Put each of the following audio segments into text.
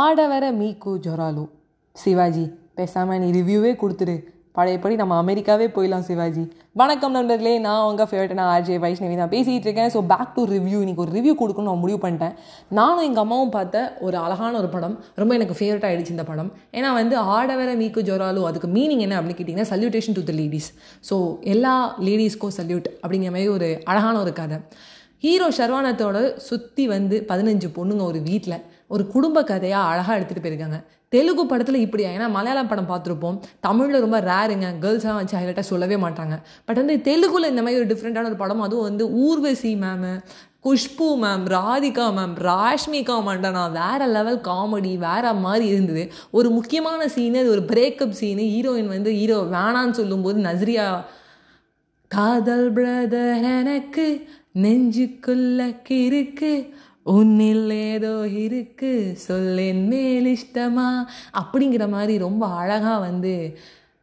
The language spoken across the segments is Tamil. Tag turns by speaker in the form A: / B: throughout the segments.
A: ஆடவர மீக்கு ஜொராலு. சிவாஜி பேசாமல் நீ ரிவ்யூவே கொடுத்துரு. பழையபடி நம்ம அமெரிக்காவே போயிடலாம் சிவாஜி. வணக்கம் நண்பர்களே நான் உங்கள் ஃபேவரட்டான ஆர்ஜே வைஷ்ணவி தான் பேசிகிட்டு இருக்கேன். ஸோ பேக் டு ரிவ்யூ இன்றைக்கி ஒரு ரிவ்யூ கொடுக்கணும்னு நான் முடிவு பண்ணிட்டேன். நானும் எங்கள் அம்மாவும் பார்த்த ஒரு அழகான ஒரு படம். ரொம்ப எனக்கு ஃபேவரட் ஆகிடுச்சு இந்த படம். ஏன்னா வந்து ஆடவர மீக்கு ஜொராலு அதுக்கு மீனிங் என்ன அப்படின்னு கேட்டிங்கன்னா salutation to the ladies so எல்லா லேடிஸ்க்கும் சல்யூட் அப்படிங்கிற மாதிரி ஒரு அழகான ஒரு கதை. ஹீரோ ஷர்வானத்தோட சுற்றி வந்து பதினஞ்சு பொண்ணுங்க ஒரு வீட்டில் ஒரு குடும்ப கதையாக அழகாக எடுத்துகிட்டு போயிருக்காங்க. தெலுங்கு படத்தில் இப்படியா ஏன்னா மலையாளம் படம் பார்த்துருப்போம். தமிழில் ரொம்ப ரேருங்க கேர்ள்ஸ்லாம் வச்சு ஹைலைட்டாக சொல்லவே மாட்டாங்க. பட் வந்து தெலுங்குல இந்த மாதிரி ஒரு டிஃப்ரெண்ட்டான ஒரு படம் அதுவும் வந்து Urvashi ma'am Khushbu ma'am Radhika ma'am Rashmika Mandanna வேற லெவல் காமெடி வேற மாதிரி இருந்தது. ஒரு முக்கியமான சீனு அது ஒரு பிரேக்கப் சீனு ஹீரோயின் வந்து ஹீரோ வேணான்னு சொல்லும்போது நஸ்ரியா காதல் பிரதர் எனக்கு நெஞ்சுக்குள்ள கிறுக்கு உன்னில் ஏதோ இருக்கு சொல்லேன் மேல் இஷ்டமா? அப்படிங்கிற மாதிரி ரொம்ப அழகாக வந்து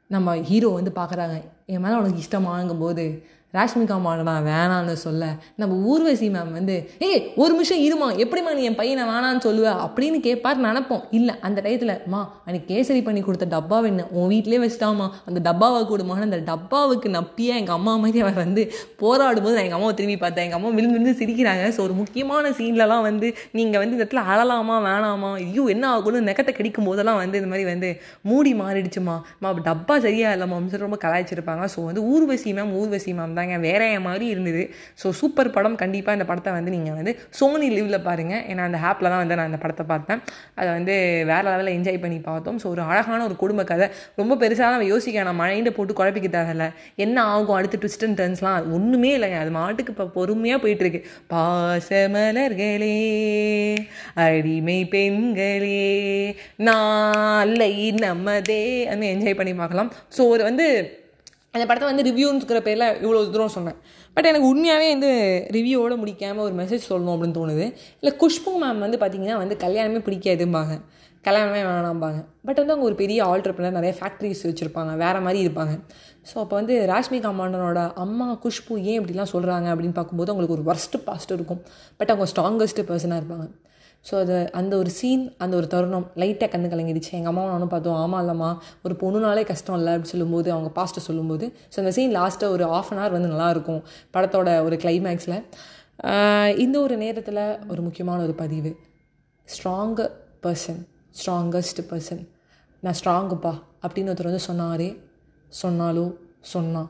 A: நம்ம ஹீரோ வந்து பார்க்குறாங்க. என் மேலே உனக்கு இஷ்டமாங்கும் போது ராஷ்மிகா மாடலாம் வேணான்னு சொல்ல. நம்ம ஊர்வசி மேம் வந்து ஏய் ஒரு நிமிஷம் இருமா. எப்படிம்மா நீ என் பையனை வேணான்னு சொல்லுவ? அப்படின்னு கேட்பார் நினப்போம். இல்லை அந்த டயத்தில் மா அன்னைக்கு கேசரி பண்ணி கொடுத்த டப்பாவை என்ன உன் வீட்டிலே வச்சிட்டாமா அந்த டப்பாவை கூடுமான்னு அந்த டப்பாவுக்கு நப்பியா எங்கள் அம்மா மாதிரி அவர் வந்து போராடும் போது நான் எங்கள் அம்மாவை திரும்பி பார்த்தேன். எங்கள் அம்மா விழுந்து விழுந்து சிரிக்கிறாங்க. ஸோ ஒரு முக்கியமான சீன்லலாம் வந்து நீங்கள் வந்து இந்த இடத்துல அழலாமா வேணாமா? ஐயோ என்ன ஆகும்னு நெக்கத்தை கடிக்கும் போதெல்லாம் வந்து இந்த மாதிரி வந்து மூடி மாறிடுச்சுமா? மா டப்பா சரியா இல்லைம்மா. ரொம்ப கலாய்ச்சிருப்பாங்க. ஸோ வந்து ஊர்வசி மேம் ஊர்வசி மேம் தாங்க வேற மாதிரி இருந்தது. ஸோ சூப்பர் படம். கண்டிப்பாக இந்த படத்தை வந்து நீங்கள் வந்து சோனி லிவ்வில் பாருங்கள் ஏன்னா அந்த ஆப்பில் தான் வந்து நான் அந்த படத்தை பார்த்தேன். அதை வந்து வேறு லெவலில் என்ஜாய் பண்ணி பார்த்தோம். ஸோ ஒரு அழகான ஒரு குடும்ப கதை. ரொம்ப பெருசாக நம்ம யோசிக்க நான் மைண்டை போட்டு குழப்பிக்க தேவையில்ல. என்ன ஆகும்? அடுத்து ட்விஸ்ட் அண்ட் டர்ன்ஸ்லாம் அது ஒன்றுமே இல்லைங்க. அது மாட்டுக்கு இப்போ பொறுமையாக போயிட்டுருக்கு. பாசமலர்களே அடிமை பெண்களே நாளை நம்மதே அந்த என்ஜாய் பண்ணி பார்க்கலாம். ஸோ ஒரு வந்து அந்த படத்தை வந்து ரிவ்யூங்கிற பேரில் இவ்வளோ தூரம் சொன்னேன். பட் எனக்கு உண்மையாகவே வந்து ரிவ்யூவோடு முடிக்காமல் ஒரு மெசேஜ் சொல்லணும் அப்படின்னு தோணுது. இல்லை குஷ்பு மேம் வந்து பார்த்திங்கன்னா வந்து கல்யாணமே பிடிக்காதும்பாங்க. கல்யாணமே வேணாம்பாங்க. பட் வந்து அவங்க ஒரு பெரிய ஆல்ட்ரப்னர் நிறைய ஃபேக்ட்ரிஸ் வச்சுருப்பாங்க. வேறு மாதிரி இருப்பாங்க. ஸோ அப்போ வந்து ராஷ்மிகா மாண்டனோட அம்மா குஷ்பு ஏன் இப்படிலாம் சொல்கிறாங்க அப்படின்னு பார்க்கும்போது அவங்களுக்கு ஒரு ஒர்ஸ்ட்டு பாஸ்ட் இருக்கும். பட் அவங்க ஸ்ட்ராங்கஸ்ட்டு பர்சனாக இருப்பாங்க. ஸோ அது அந்த ஒரு சீன் அந்த ஒரு தருணம் லைட்டாக கண்ணு கலங்கிடுச்சு. எங்கள் அம்மாவும் நானும் பார்த்தோம் ஆமாம் இல்லைம்மா ஒரு பொண்ணுனாலே கஷ்டம் இல்லை அப்படின்னு சொல்லும்போது அவங்க பாஸ்ட்டை சொல்லும்போது. ஸோ அந்த சீன் லாஸ்ட்டாக ஒரு ஆஃப் அன் ஹவர் வந்து நல்லாயிருக்கும் படத்தோட ஒரு கிளைமேக்ஸில் இந்த ஒரு நேரத்தில் ஒரு முக்கியமான ஒரு பதிவு. ஸ்ட்ராங்கு பர்சன் ஸ்ட்ராங்கஸ்ட் பர்சன் நான் ஸ்ட்ராங்குப்பா அப்படின்னு ஒருத்தர் வந்து சொன்னாரே சொன்னாலோ சொன்னால்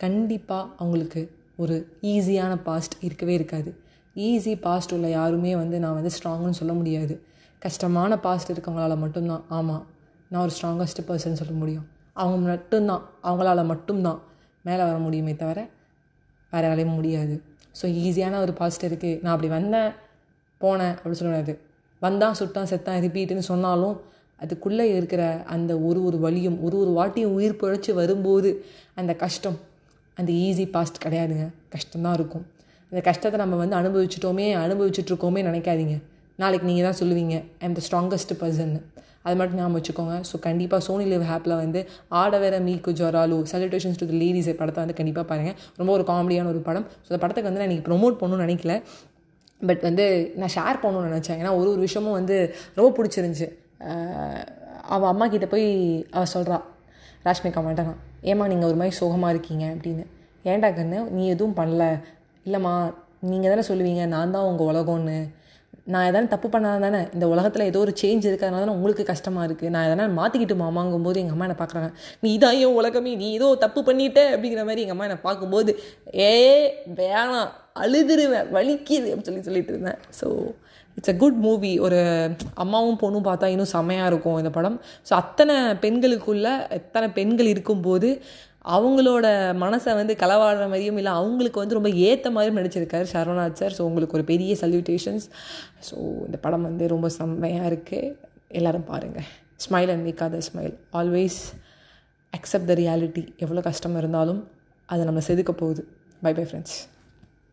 A: கண்டிப்பாக அவங்களுக்கு ஒரு ஈஸியான பாஸ்ட் இருக்கவே இருக்காது. ஈஸி பாஸ்ட் உள்ள யாருமே வந்து நான் வந்து ஸ்ட்ராங்குன்னு சொல்ல முடியாது. கஷ்டமான பாஸ்ட் இருக்கவங்களால மட்டும்தான். ஆமாம் நான் ஒரு ஸ்ட்ராங்கஸ்ட் பர்சன் சொல்ல முடியும். அவங்க மட்டும்தான். அவங்களால மட்டும்தான் மேலே வர முடியுமே தவிர வேறு யாரையும் முடியாது. ஸோ ஈஸியான ஒரு பாஸ்ட் இருக்குது நான் அப்படி வந்தேன் போனேன் அப்படின்னு சொல்ல முடியாது வந்தான் சுட்டான் செத்தான் ரிப்பீட்டுன்னு சொன்னாலும் அதுக்குள்ளே இருக்கிற அந்த ஒரு ஒரு வழியும் ஒரு ஒரு வாட்டியும் உயிர் பிழைச்சி வரும்போது அந்த கஷ்டம் அந்த ஈஸி பாஸ்ட் கிடையாதுங்க. கஷ்டம்தான் இருக்கும். இந்த கஷ்டத்தை நம்ம வந்து அனுபவிச்சிட்டோமே அனுபவிச்சிட்ருக்கோமே நினைக்காதீங்க. நாளைக்கு நீங்கள் தான் சொல்லுவீங்க ஐம் த ஸ்ட்ராங்கஸ்ட் பர்சன் அது மட்டும் ஞாபகம் வச்சுக்கோங்க. ஸோ கண்டிப்பாக சோனி லிவ் ஆப்பில் வந்து Aadavaallu Meeku Joharlu. Salutations to the ladies படத்தை வந்து கண்டிப்பாக பாருங்கள் ரொம்ப ஒரு காமெடியான ஒரு படம். ஸோ அந்த படத்துக்கு வந்து நான் இன்றைக்கி ப்ரொமோட் பண்ணணும்னு நினைக்கல. பட் வந்து நான் ஷேர் பண்ணணும்னு நினச்சேன். ஏன்னா ஒரு ஒரு விஷயமும் வந்து ரொம்ப பிடிச்சிருந்துச்சி. அவள் அம்மா கிட்டே போய் அவள் சொல்கிறா ராஷ்மிகா மாட்டேனா ஏம்மா நீங்கள் ஒரு மாதிரி சோகமாக இருக்கீங்க அப்படின்னு. ஏன்டா கண்ணு? நீ எதுவும் பண்ணல. இல்லைம்மா நீங்கள் தானே சொல்லுவீங்க நான் தான் உங்கள் உலகம்னு. நான் எதனா தப்பு பண்ணாதான் தானே இந்த உலகத்தில் ஏதோ ஒரு சேஞ்ச் இருக்கிறதுனால தானே உங்களுக்கு கஷ்டமாக இருக்குது நான் எதனா மாற்றிக்கிட்டு மாமாங்கும் போது எங்கள் அம்மா என்னை பார்க்குறாங்க நீ தான் என் உலகமே நீ ஏதோ தப்பு பண்ணிட்ட அப்படிங்கிற மாதிரி எங்கள் அம்மா என்னை பார்க்கும்போது ஏ வேணாம் அழுதுருவேன் வலிக்குது அப்படின்னு சொல்லி சொல்லிட்டு இருந்தேன். So it's a good movie ஒரு அம்மாவும் பொண்ணும் பார்த்தா இன்னும் செம்மையாக இருக்கும் இந்த படம். ஸோ அத்தனை பெண்களுக்குள்ள எத்தனை பெண்கள் இருக்கும்போது அவங்களோட மனசை வந்து களவாடுற மாதிரியும் இல்லை அவங்களுக்கு வந்து ரொம்ப ஏற்ற மாதிரியும் நடிச்சிருக்காரு சரவணாத் சார் ஸோ உங்களுக்கு ஒரு பெரிய சல்யூட்டேஷன்ஸ் ஸோ இந்த படம் வந்து ரொம்ப செம்மையாக இருக்குது எல்லோரும் பாருங்கள் smile and மேக்காத smile always accept the reality எவ்வளோ கஷ்டம் இருந்தாலும் அதை நம்ம செதுக்க போகுது. By bye friends